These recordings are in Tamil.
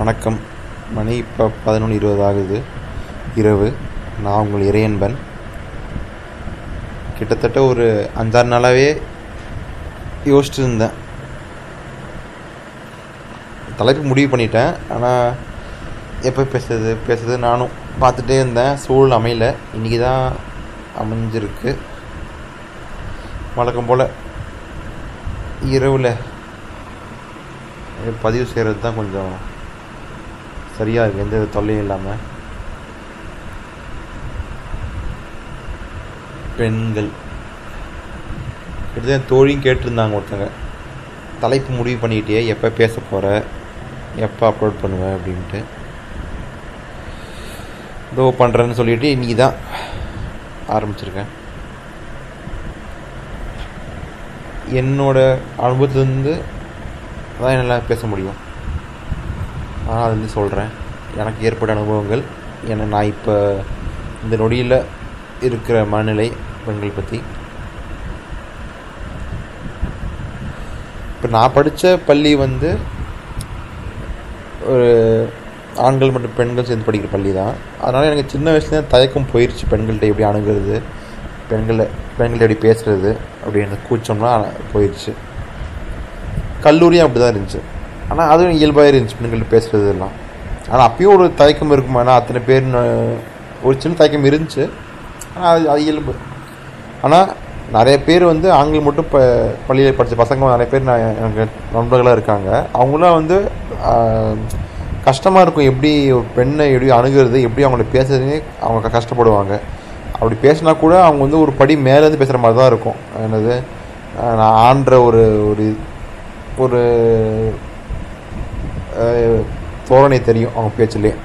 வணக்கம். மணி இப்போ பதினொன்று இருபது ஆகுது. இரவு. நான் உங்கள் இறையன்பன். கிட்டத்தட்ட ஒரு அஞ்சாறு நாளாகவே யோசிச்சுட்டு இருந்தேன் தலைப்பு முடிவு பண்ணிட்டேன். ஆனால் எப்போ பேசுறது? பேசுறது நானும் பார்த்துட்டே இருந்தேன். சூழல் அமையல. இன்றைக்கி தான் அமைஞ்சிருக்கு. வழக்கம் போல் இரவில் பதிவு செய்கிறது தான் கொஞ்சம் சரியாக இருக்குது எந்த தொல்லையும் இல்லாமல் பெண்கள். கிட்டத்தட்ட தோழியும் கேட்டிருந்தாங்க ஒருத்தங்க. தலைப்பு முடிவு பண்ணிக்கிட்டே எப்போ பேச போகிற எப்போ அப்லோட் பண்ணுவேன் அப்படின்ட்டு. இதோ பண்ணுறேன்னு சொல்லிட்டு இன்றைக்கி தான் ஆரம்பிச்சிருக்கேன். என்னோட அனுபவத்துலேருந்து அதான் என்னால் பேச முடியும். ஆனால் அது வந்து சொல்கிறேன் எனக்கு ஏற்பட்ட அனுபவங்கள். ஏன்னா நான் இப்போ இந்த நொடியில் இருக்கிற மனநிலை பெண்கள் பற்றி இப்போ நான் படித்த பள்ளி வந்து ஒரு ஆண்கள் மற்றும் பெண்கள் சேர்ந்து படிக்கிற பள்ளி தான். அதனால் எனக்கு சின்ன வயசுலேருந்து தயக்கம் போயிடுச்சு பெண்கள்கிட்ட எப்படி அணுகிறது பெண்களை பெண்கள்கிட்ட எப்படி பேசுகிறது அப்படின்னு கூச்சம்லாம் போயிடுச்சு கல்லூரியும் அப்படி தான் இருந்துச்சு. ஆனால் அதுவும் இயல்பாக இருந்துச்சு பெண்கள்ட்ட பேசுகிறது எல்லாம் ஆனால் அப்பயும் ஒரு தயக்கம் இருக்குமா. ஏன்னா அத்தனை பேர் ஒரு சின்ன தயக்கம் இருந்துச்சு. ஆனால் அது அது இயல்பு. ஆனால் நிறைய பேர் வந்து ஆண்கள் மட்டும் இப்போ பள்ளியில் படித்த பசங்க நிறைய பேர் நான் எனக்கு நண்பர்களாக இருக்காங்க. அவங்களாம் வந்து கஷ்டமாக இருக்கும். எப்படி ஒரு பெண்ணை எப்படி அணுகிறது எப்படி அவங்கள பேசுறதுனே அவங்க கஷ்டப்படுவாங்க. அப்படி பேசினா கூட அவங்க வந்து ஒரு படி மேலேருந்து பேசுகிற மாதிரி தான் இருக்கும். என்னது? நான் ஆன்ற ஒரு ஒரு ஒரு தோரணை தெரியும் அவங்க பேச்சுலேயே.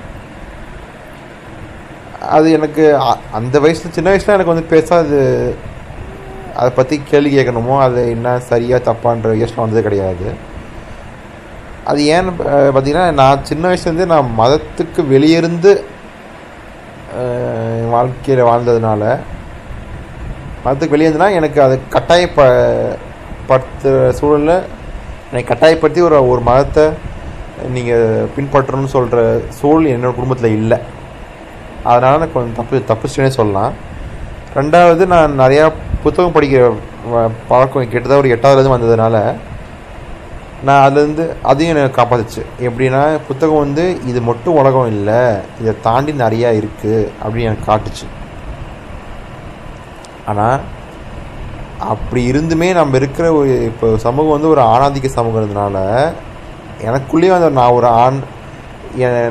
அது எனக்கு அந்த வயசில் சின்ன வயசில் எனக்கு வந்து பேசாது அதை பற்றி கேள்வி கேட்கணுமோ அது என்ன சரியாக தப்பான்ற யோசனை வந்தது கிடையாது. அது ஏன்னு பார்த்தீங்கன்னா நான் சின்ன வயசுலேருந்தே நான் மதத்துக்கு வெளியிருந்து வாழ்க்கையில் வாழ்ந்ததுனால மதத்துக்கு வெளியே எனக்கு அது கட்டாயப்ப படுத்துகிற சூழலில் என்னை கட்டாயப்படுத்தி ஒரு ஒரு மதத்தை நீங்கள் பின்பற்றணும்னு சொல்கிற சூழல் என்னோடய குடும்பத்தில் இல்லை. அதனால் நான் கொஞ்சம் தப்பு தப்பிச்சுனே சொல்லலாம். ரெண்டாவது நான் நிறையா புத்தகம் படிக்கிற பழக்கம் கிட்டத்தட்ட ஒரு எட்டாவதுலேருந்து வந்ததுனால நான் அதுலேருந்து அதையும் எனக்கு காப்பாத்துச்சு. எப்படின்னா புத்தகம் வந்து இது மட்டும் உலகம் இல்லை இதை தாண்டி நிறையா இருக்குது அப்படின்னு எனக்கு காட்டுச்சு. ஆனால் அப்படி இருந்துமே நம்ம இருக்கிற ஒரு இப்போ சமூகம் வந்து ஒரு ஆணாதிக்க சமூகம்ன்றதுனால எனக்குள்ளேயே வந்து நான் ஒரு ஆண்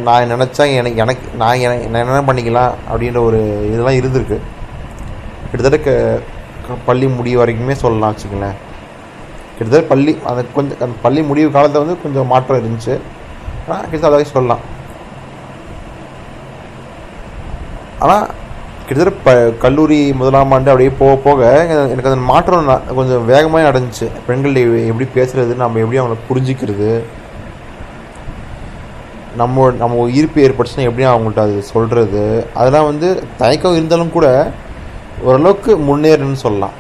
நான் நினச்சா எனக்கு எனக்கு நான் என நான் என்ன பண்ணிக்கலாம் அப்படின்ற ஒரு இதெல்லாம் இருந்திருக்கு. கிட்டத்தட்ட பள்ளி முடிவு வரைக்குமே சொல்லலாம் வச்சுக்கங்களேன். கிட்டத்தட்ட பள்ளி அந்த கொஞ்சம் அந்த பள்ளி முடிவு காலத்தில் வந்து கொஞ்சம் மாற்றம் இருந்துச்சு. ஆனால் கிட்டத்தட்ட அதாக சொல்லலாம். ஆனால் கிட்டத்தட்ட ப கல்லூரி முதலாம் ஆண்டு அப்படியே போக போக எனக்கு அந்த மாற்றம் கொஞ்சம் வேகமாக நடந்துச்சு. பெண்கள் எப்படி பேசுகிறது நம்ம எப்படி அவங்கள புரிஞ்சிக்கிறது நம்ம நம்ம ஈர்ப்பு ஏற்பட்டுச்சுன்னா எப்படி அவங்கள்ட்ட அது சொல்கிறது அதெல்லாம் வந்து தயக்கம் இருந்தாலும் கூட ஓரளவுக்கு முன்னேறணும்னு சொல்லலாம்.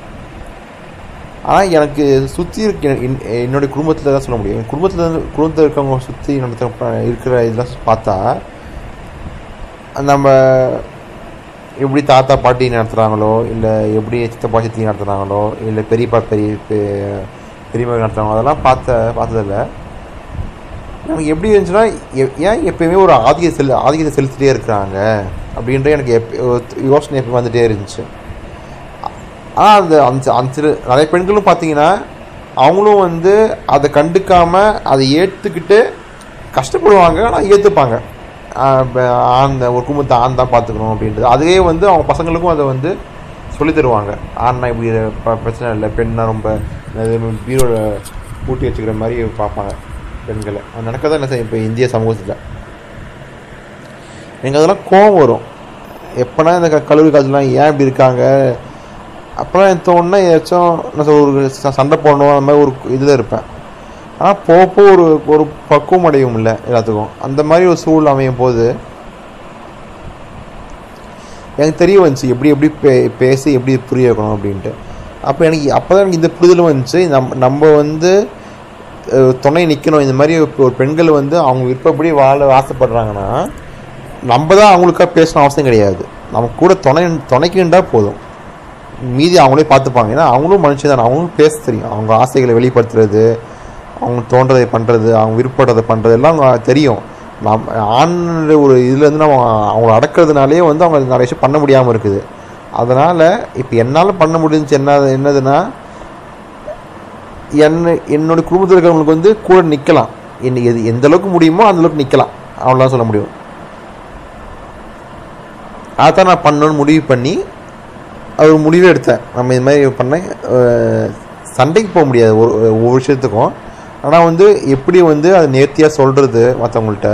ஆனால் எனக்கு சுற்றி இருக்க என்னுடைய குடும்பத்தில் தான் சொல்ல முடியும். என் குடும்பத்தில் குடும்பத்தில் இருக்கவங்க சுற்றி நடத்த இருக்கிற இதெல்லாம் பார்த்தா நம்ம எப்படி தாத்தா பாட்டி நடத்துகிறாங்களோ இல்லை எப்படி சித்தப்பா சித்தி நடத்துகிறாங்களோ இல்லை பெரியப்பா பெரிய பெரியம்மா நடத்துகிறாங்களோ அதெல்லாம் பார்த்த பார்த்ததில்ல. எனக்கு எப்படி இருந்துச்சுன்னா ஏன் எப்பயுமே ஒரு ஆதிக்க செல் ஆதிக்கத்தை செலுத்திட்டே இருக்கிறாங்க? அப்படின்ற எனக்கு எப் யோசனை எப்போ வந்துகிட்டே இருந்துச்சு. ஆனால் அந்த அந்த அந்த நிறைய பெண்களும் பார்த்தீங்கன்னா அவங்களும் வந்து அதை கண்டுக்காமல் அதை ஏற்றுக்கிட்டு கஷ்டப்படுவாங்க ஆனால் ஏற்றுப்பாங்க ஆண் ஒரு குடும்பத்தை ஆண் தான் பார்த்துக்கணும் அப்படின்றது. அதுவே வந்து அவங்க பசங்களுக்கும் அதை வந்து சொல்லி தருவாங்க. ஆண்னா இப்படி பிரச்சனை இல்லை பெண்ணாக ரொம்ப பீரோட பூட்டி வச்சுக்கிற மாதிரி பார்ப்பாங்க. பெண்களை. அது நடக்கதான் என்ன செய்யும்? இப்போ இந்திய சமூகத்தில். எனக்கு அதெல்லாம் கோவம் வரும். எப்போனா இந்த கல்லூரி காலத்துலாம் ஏன் இப்படி இருக்காங்க? அப்போலாம் எனக்கு தோணுன்னா ஏதாச்சும் நான் ஒரு சண்டை போடணும் அந்த மாதிரி ஒரு இதில் இருப்பேன். ஆனால் போக போக ஒரு ஒரு பக்குவம் அடையும் இல்லை எல்லாத்துக்கும். அந்த மாதிரி ஒரு சூழல் அமையும் போது எனக்கு தெரிய வந்துச்சு எப்படி எப்படி பே பேசி எப்படி புரிய வைக்கணும் அப்படின்ட்டு. அப்போ எனக்கு அப்போ தான் எனக்கு இந்த புரிதலும் வந்துச்சு. நம் நம்ம வந்து துணை நிற்கணும் இந்த மாதிரி இப்போ ஒரு பெண்கள் வந்து அவங்க விருப்பப்படி வாழ ஆசைப்படுறாங்கன்னா நம்ம தான் அவங்களுக்காக பேசணும் அவசியம் கிடையாது. நம்ம கூட துணை துணைக்குண்டா போதும். மீதி அவங்களே பார்த்துப்பாங்க. ஏன்னா அவங்களும் மனுஷன் தான். அவங்களும் பேச தெரியும். அவங்க ஆசைகளை வெளிப்படுத்துறது அவங்க தோன்றதை பண்ணுறது அவங்க விருப்பப்படுறதை பண்ணுறது எல்லாம் தெரியும். நம் ஆண் ஒரு இதுலேருந்து நம்ம அவங்கள அடக்கிறதுனாலே வந்து அவங்க நிறைய விஷயம் பண்ண முடியாமல் இருக்குது. அதனால் இப்போ என்னால் பண்ண முடிஞ்சு என்ன என்னதுன்னா என்ன என்னோட குடும்பத்தில் இருக்கிறவங்களுக்கு வந்து கூட நிற்கலாம் என்ன எது எந்த அளவுக்கு முடியுமோ அந்த அளவுக்கு நிற்கலாம் அவ்வளோதான் சொல்ல முடியும். அதான் நான் பண்ணணும்னு முடிவு பண்ணி அது ஒரு முடிவே எடுத்தேன். நம்ம இது மாதிரி பண்ணேன் சண்டைக்கு போக முடியாது. ஒரு ஒவ்வொரு விஷயத்துக்கும். ஆனால் வந்து எப்படி வந்து அதை நேர்த்தியாக சொல்கிறது மற்றவங்கள்ட்ட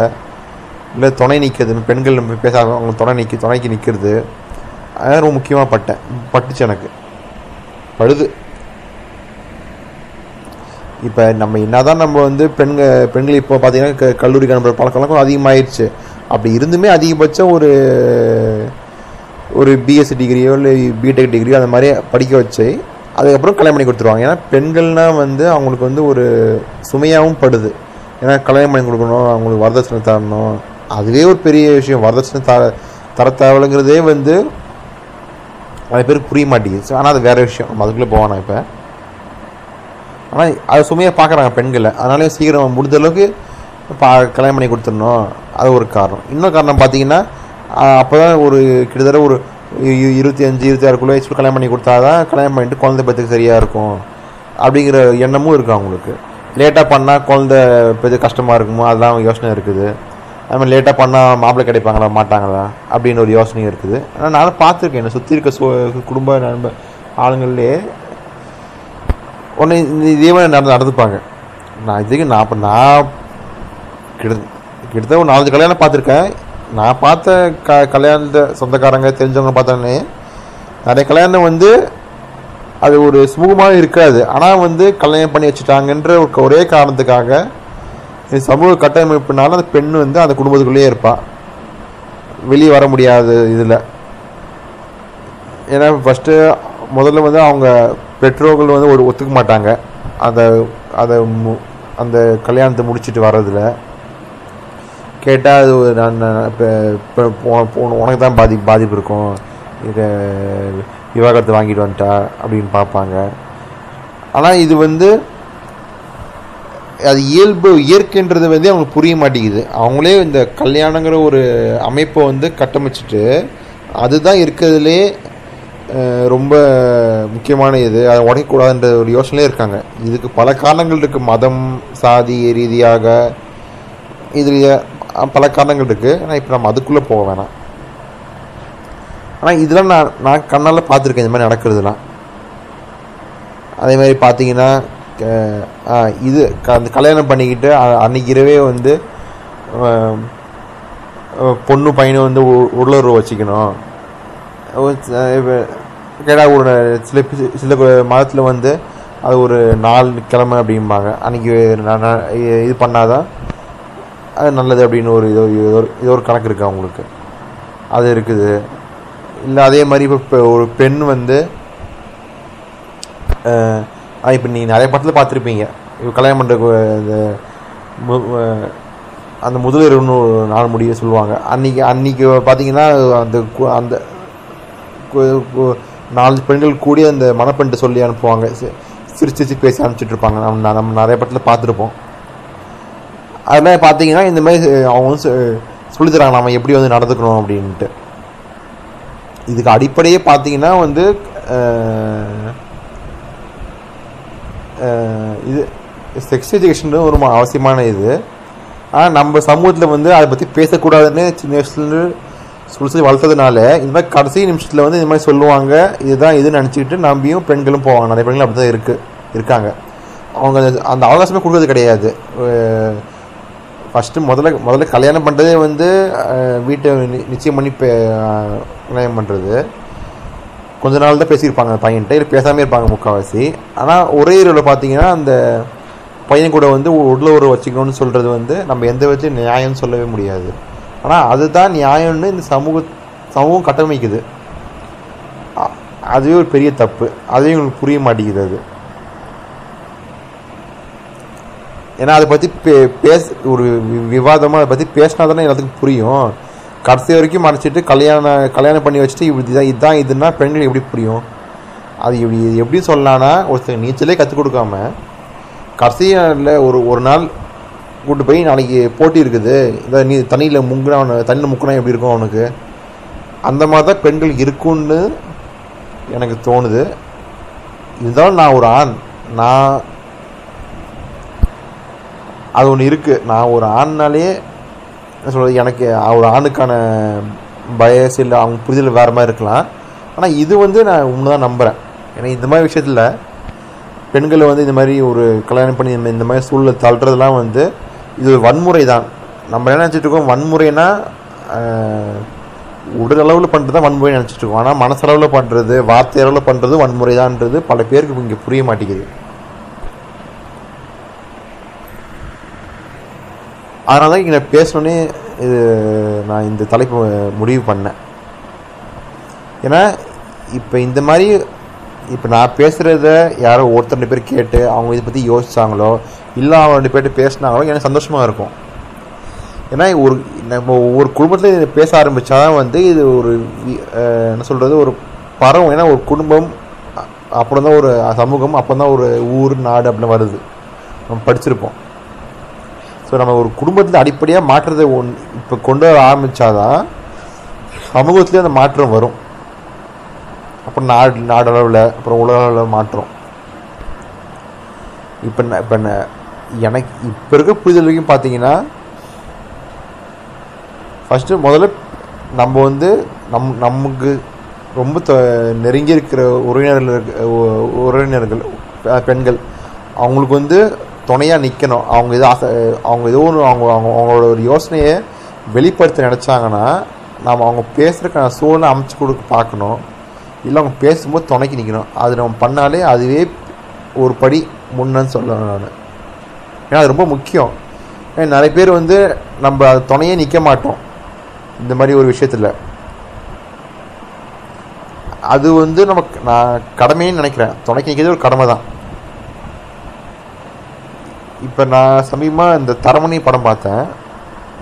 இல்லை துணை நிற்கிறது பெண்கள் நம்ம பேச அவங்க துணை நிற்க துணைக்கு நிற்கிறது அது ரொம்ப முக்கியமாக பட்டேன். பட்டுச்சு எனக்கு. படுது. இப்போ நம்ம என்னதான் நம்ம வந்து பெண்கள் பெண்கள் இப்போ பார்த்தீங்கன்னா க- கல்லூரிக்கு அனுப்புகிற பழக்கம் வழக்கம் அப்படி இருந்துமே அதிகபட்சம் ஒரு ஒரு பிஎஸ்சி டிகிரியோ இல்லை பிடெக் டிகிரியோ அந்த மாதிரி படிக்க வச்சு அதுக்கப்புறம் கல்யாணம் பண்ணி கொடுத்துருவாங்க. ஏன்னா பெண்கள்னால் வந்து அவங்களுக்கு வந்து ஒரு சுமையாகவும் படுது. ஏன்னா கல்யாணம் பண்ணி கொடுக்கணும் அவங்களுக்கு வரதட்சணை தரணும். அதுவே ஒரு பெரிய விஷயம். வரதட்சணை தர தர தேவைங்கிறதே வந்து நிறைய பேருக்கு புரிய மாட்டேங்குது. ஆனால் அது வேறு விஷயம். நம்ம அதுக்குள்ளே போவானா இப்போ. ஆனால் அது சுமையாக பார்க்குறாங்க பெண்களை. அதனாலே சீக்கிரம் முடிஞ்ச அளவுக்கு பா கல்யாணம் பண்ணி கொடுத்துடணும். அது ஒரு காரணம். இன்னொரு காரணம் பார்த்தீங்கன்னா அப்போ தான் ஒரு கிட்டத்தட்ட ஒரு இருபத்தி அஞ்சு இருபத்தி ஆறுக்குள்ளே வயசுக்கு கல்யாணம் பண்ணி கொடுத்தா தான் கல்யாணம் பண்ணிட்டு குழந்தை பெற்றுக்கு சரியாக இருக்கும். அப்படிங்கிற எண்ணமும் இருக்குது அவங்களுக்கு. லேட்டாக பண்ணால் குழந்தை பெற்று கஷ்டமாக இருக்குமோ அதெல்லாம் யோசனை இருக்குது. அது மாதிரி லேட்டாக பண்ணால் மாப்பிள்ளை கிடைப்பாங்களா மாட்டாங்களா அப்படின்னு ஒரு யோசனையும் இருக்குது. ஆனால் நானும் பார்த்துருக்கேன். என்னை சுற்றி இருக்க சு குடும்ப நண்ப ஆளுங்கள்லேயே உடனே இந்த இதே மாதிரி நடந்து நடந்துப்பாங்க. நான் இதுக்கு நான் இப்போ நான் கிட்ட கிட்டத்தட்ட ஒரு நாலஞ்சு கல்யாணம் பார்த்துருக்கேன். நான் பார்த்த க கல்யாணத்தை சொந்தக்காரங்க தெரிஞ்சவங்க பார்த்தோன்னே நிறைய கல்யாணம் வந்து அது ஒரு சுமூகமாக இருக்காது. ஆனால் வந்து கல்யாணம் பண்ணி வச்சுட்டாங்கன்ற ஒரு ஒரே காரணத்துக்காக இந்த சமூக கட்டமைப்புனால அந்த பெண் வந்து அந்த குடும்பத்துக்குள்ளேயே இருப்பாள் வெளியே வர முடியாது இதில். ஏன்னா ஃபஸ்ட்டு முதல்ல வந்து அவங்க பெற்றோர்கள் வந்து ஒரு ஒத்துக்க மாட்டாங்க. அந்த அதை மு- அந்த கல்யாணத்தை முடிச்சிட்டு வர்றதுல கேட்டால் அது ஒரு நான் இப்போ இப்போ உனக்கு தான் பாதி பாதிப்பு இருக்கும். இதை விவாகரத்தை வாங்கிட்டு வந்துட்டா அப்படின்னு பார்ப்பாங்க. ஆனால் இது வந்து அது இயல்பு இயற்கைன்றது வந்து அவங்களுக்கு புரிய மாட்டேங்குது. அவங்களே இந்த கல்யாணங்கிற ஒரு அமைப்பை வந்து கட்டமைச்சிட்டு அதுதான் இருக்கிறதுலே ரொம்ப முக்கியமான இது. அதை உடைக்கக்கூடாதுன்ற ஒரு யோசனையே இருக்காங்க. இதுக்கு பல காரணங்கள் இருக்குது மதம் சாதி ரீதியாக இதில் பல காரணங்கள் இருக்குது ஆனால் இப்போ நம்ம அதுக்குள்ளே போக வேணாம். ஆனால் இதெல்லாம் நான் நான் கண்ணால் பார்த்துருக்கேன். இந்த மாதிரி நடக்கிறதுலாம். அதே மாதிரி பார்த்தீங்கன்னா இது க- அந்த கல்யாணம் பண்ணிக்கிட்டு அன்றைக்கி அன்னைக்கு இரவே வந்து பொண்ணு பையனை வந்து உ- உடலுறவு வச்சுக்கணும். கேட்டா ஒரு சில சில மதத்தில் வந்து அது ஒரு நாலு கிழமை அப்படிம்பாங்க. அன்னைக்கு இது பண்ணாதான் அது நல்லது அப்படின்னு ஒரு இது ஒரு இது ஒரு கணக்கு இருக்குது அவங்களுக்கு. அது இருக்குது. இல்லை அதே மாதிரி இப்போ இப்போ ஒரு பெண் வந்து இப்போ நீ நிறைய படத்தில் பார்த்துருப்பீங்க. இப்போ கல்யாணம் பண்ணுற இந்த மு- அந்த முதலிரவுன்னு ஒரு நாள் முடிய சொல்லுவாங்க. அன்னைக்கு அன்னைக்கு பார்த்தீங்கன்னா அந்த கு- அந்த நாலு பெண்கள் கூடி அந்த மணப்பெண்ட்டு சொல்லி அனுப்புவாங்க. சி- சிரிச்சு சிரிச்சு பேசி அனுப்பிச்சிட்ருப்பாங்க நம்ம நம்ம நிறைய படத்தில் பார்த்துருப்போம். அதெல்லாம் பார்த்தீங்கன்னா இந்த மாதிரி அவங்க வந்து சொ- நம்ம எப்படி வந்து நடந்துக்கணும் அப்படின்ட்டு. இதுக்கு அடிப்படையே பார்த்தீங்கன்னா வந்து இது செக்ஸ் எஜுகேஷன் ஒரு அவசியமான இது. ஆனால் நம்ம சமூகத்தில் வந்து அதை பற்றி பேசக்கூடாதுன்னு சின்ன வயசுலேருந்து சொல்லி வளர்த்ததுனால இந்த மாதிரி கடைசி நிமிஷத்தில் வந்து இந்த மாதிரி சொல்லுவாங்க. இதுதான் இதுன்னு நினச்சிக்கிட்டு நம்பியும் பெண்களும் போவாங்க. நிறைய பெண்கள் அப்படி தான் இருக்குது இருக்காங்க. அவங்க அந்த- அவகாசமே கொடுக்கறது கிடையாது. ஃபஸ்ட்டு முதல்ல முதல்ல கல்யாணம் பண்ணுறதே வந்து வீட்டை நிச்சயம் பண்ணி பே- கல்யாணம் பண்ணுறது கொஞ்ச நாள் தான் பேசியிருப்பாங்க பையன்கிட்ட. இல்லை பேசாமே இருப்பாங்க முக்கால்வாசி. ஆனால் ஒரே இரவில் பார்த்தீங்கன்னா அந்த பையன் கூட வந்து உள்ள ஒரு வச்சுக்கணும்னு சொல்கிறது வந்து நம்ம எந்த வச்சு நியாயம்னு சொல்லவே முடியாது. ஆனால் அதுதான் நியாயம்னு இந்த சமூக சமூகம் கட்டமைக்குது. அ- அதுவே ஒரு பெரிய தப்பு. அதுவே உங்களுக்கு புரிய மாட்டேங்குது அது. ஏன்னா அதை பற்றி பே பேச ஒரு வி- அதை பற்றி பேசினா தானே எல்லாத்துக்கும் புரியும். கடைசி வரைக்கும் மறைச்சிட்டு கல்யாணம் கல்யாணம் பண்ணி வச்சுட்டு இப்படி இதுதான் இதுதான் இதுன்னா பெண்கள் எப்படி புரியும்? அது இப்படி எப்படி சொல்லலான்னா ஒருத்தர் நீச்சலே கற்றுக் கொடுக்காம கடைசியில் ஒரு ஒரு நாள் கூட்டு போய் நாளைக்கு போட்டி இருக்குது. இந்த நீ தண்ணியில் முங்கினா அவனு தண்ணியில் முக்கினா எப்படி இருக்கும் அவனுக்கு? அந்த மாதிரி தான் பெண்கள் இருக்குன்னு எனக்கு தோணுது. இருந்தாலும் நான் ஒரு ஆண். நான் அது ஒன்று இருக்குது நான் ஒரு ஆண்னாலே என்ன சொல்கிறது எனக்கு ஒரு ஆணுக்கான பயஸ் இல்லை அவங்க புரிதல் வேறு மாதிரி இருக்கலாம். ஆனால் இது வந்து நான் உண்மைதான் நம்புகிறேன் ஏன்னா இந்த மாதிரி விஷயத்தில் பெண்களை வந்து இந்த மாதிரி ஒரு கல்யாணம் பண்ணி இந்த- இந்த மாதிரி சூழலை தள்ளுறதுலாம் வந்து இது ஒரு வன்முறை தான். நம்ம என்ன நினச்சிட்ருக்கோம் வன்முறைனா ஆஹ், உடல் அளவில் பண்ணுறது தான் வன்முறை நினச்சிட்டு இருக்கோம். ஆனால் மனசளவில் பண்ணுறது வார்த்தை அளவில் பண்ணுறது வன்முறை தான்ன்றது பல பேருக்கு இங்கே புரிய மாட்டேங்குது. அதனால தான் இங்கே பேசணுன்னே இது நான் இந்த தலைப்பு முடிவு பண்ணேன். ஏன்னா இப்போ இந்த மாதிரி இப்போ நான் பேசுகிறத யாரோ ஒருத்தர் ரெண்டு பேர் கேட்டு அவங்க இதை பற்றி யோசிச்சாங்களோ இல்லை அவங்க ரெண்டு பேர்ட்டு பேசினாங்களோ எனக்கு சந்தோஷமாக இருக்கும். ஏன்னா ஒரு நம்ம ஒவ்வொரு குடும்பத்தில் இதை பேச ஆரம்பித்தா தான் வந்து இது ஒரு என்ன சொல்கிறது ஒரு பரவும் ஏன்னா ஒரு குடும்பம் அப்புறம் தான் ஒரு சமூகம் அப்போ தான் ஒரு ஊர் நாடு அப்படின்னு வருது. நம்ம படிச்சிருப்போம். ஸோ நம்ம ஒரு குடும்பத்தில் அடிப்படையாக மாற்றத்தை ஒன் இப்போ கொண்டு வர ஆரம்பித்தாதான் சமூகத்துலேயே அந்த மாற்றம் வரும். அப்புறம் நாடு நாடளவில் அப்புறம் உலக அளவில் மாற்றம். இப்போ இப்போ எனக்கு இப்போ இருக்க புரிதல் வரைக்கும் பார்த்தீங்கன்னா ஃபஸ்ட்டு முதல்ல நம்ம வந்து நம் நமக்கு ரொம்ப த நெருங்கி இருக்கிற உறவினர்கள் இருக்க- உறவினர்கள் பெண்கள் அவங்களுக்கு வந்து துணையாக நிற்கணும் அவங்க ஏதோ ஆசை அவங்க ஏதோ ஒன்று அவங்க அவங்க அவங்களோட ஒரு யோசனையை வெளிப்படுத்த நினச்சாங்கன்னா நாம் அவங்க பேசுகிறக்கான சூழ்நிலை அமைச்சு கொடுக்க பார்க்கணும். இல்லை அவங்க பேசும்போது துணைக்கு நிற்கணும் அது நம்ம பண்ணாலே அதுவே ஒரு படி முன்னன்னு சொல்லணும் நான். ஏன்னா அது ரொம்ப முக்கியம். நிறைய பேர் வந்து நம்ம அது துணையே நிற்க மாட்டோம். இந்த மாதிரி ஒரு விஷயத்தில். அது வந்து நமக்கு நான் கடமைன்னு நினைக்கிறேன். துணைக்கு நிற்கிறது ஒரு கடமை தான். இப்போ நான் சமீபமாக இந்த தரமணி படம் பார்த்தேன்.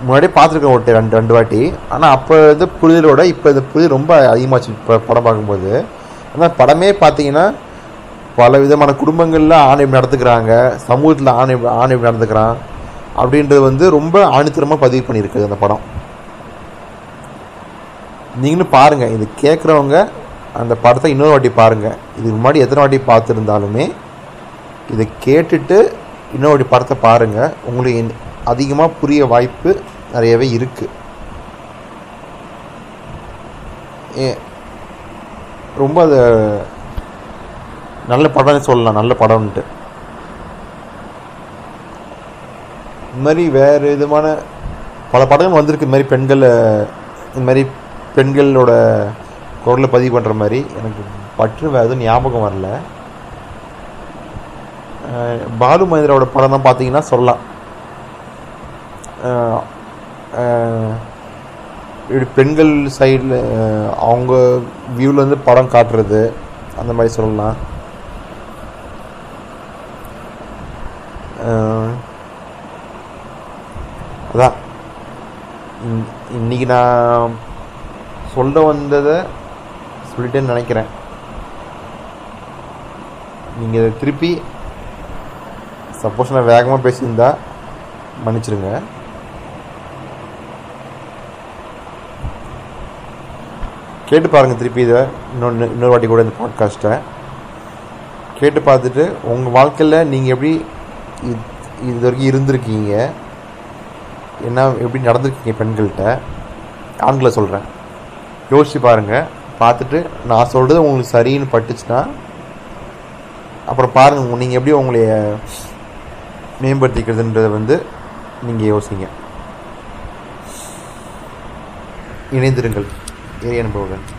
முன்னாடியே பார்த்துருக்கேன் ஒரு ரெண்டு ரெண்டு வாட்டி. ஆனால் அப்போ இது புரிதலோட இப்போ இந்த புரிதல் ரொம்ப அதிகமாச்சு இப்போ படம் பார்க்கும்போது. ஆனால் படமே பார்த்தீங்கன்னா பல விதமான குடும்பங்களில் ஆணையம் நடத்துக்கிறாங்க நடந்துக்கிறாங்க சமூகத்தில் ஆணை ஆணையம் நடந்துக்கிறான் அப்படின்றது வந்து ரொம்ப ஆணித்தரமாக பதிவு பண்ணியிருக்குது அந்த படம். நீங்களும் பாருங்கள் இது கேட்குறவங்க அந்த படத்தை இன்னொரு வாட்டி பாருங்கள் இதுக்கு முன்னாடி எத்தனை வாட்டி பார்த்துருந்தாலுமே இதை கேட்டுட்டு இன்னொரு வாட்டி படத்தை பாருங்கள் உங்களுக்கு அதிகமாக புரிய வாய்ப்பு நிறையவே இருக்குது ஏ ரொம்ப அதை நல்ல படம்னு சொல்லலாம் நல்ல படம்ன்ட்டு. இது மாதிரி வேறு விதமான பல படங்கள் வந்திருக்கு. இது மாதிரி பெண்களை இந்த மாதிரி பெண்களோட குரலை பதிவு பண்ணுற மாதிரி எனக்கு பற்று வேறு எதுவும் ஞாபகம் வரல. பாலு மகேந்திராவோட படம் தான் பார்த்தீங்கன்னா சொல்லலாம். இப்படி பெண்கள் சைடில் அவங்க வியூவில் வந்து படம் காட்டுறது அந்த மாதிரி சொல்லலாம். அதான். இன்- இன்னைக்கு நான் சொல்ல வந்ததை சொல்லிட்டேன்னு நினைக்கிறேன். நீங்கள் இதை திருப்பி சப்போஸ் நான் வேகமாக பேசியிருந்தா மன்னிச்சிடுங்க கேட்டு பாருங்கள் திருப்பி இதை. இன்னொன்று இன்னொரு வாட்டி கூட இந்த பாட்காஸ்ட்டை கேட்டு பார்த்துட்டு உங்கள் வாழ்க்கையில் நீங்கள் எப்படி இது இது வரைக்கும் இருந்திருக்கீங்க? என்ன எப்படி நடந்துருக்கீங்க பெண்கள்கிட்ட? ஆண்களை சொல்கிறேன் யோசிச்சு பாருங்கள் பார்த்துட்டு நான் சொல்கிறது உங்களுக்கு சரின்னு பட்டுச்சுன்னா அப்புறம் பாருங்கள் நீங்கள் எப்படி உங்களைய மேம்படுத்திக்கிறதுன்றதை வந்து நீங்கள் யோசிங்க. இணைந்திருங்கள். ஏரிய அனுபவங்கள்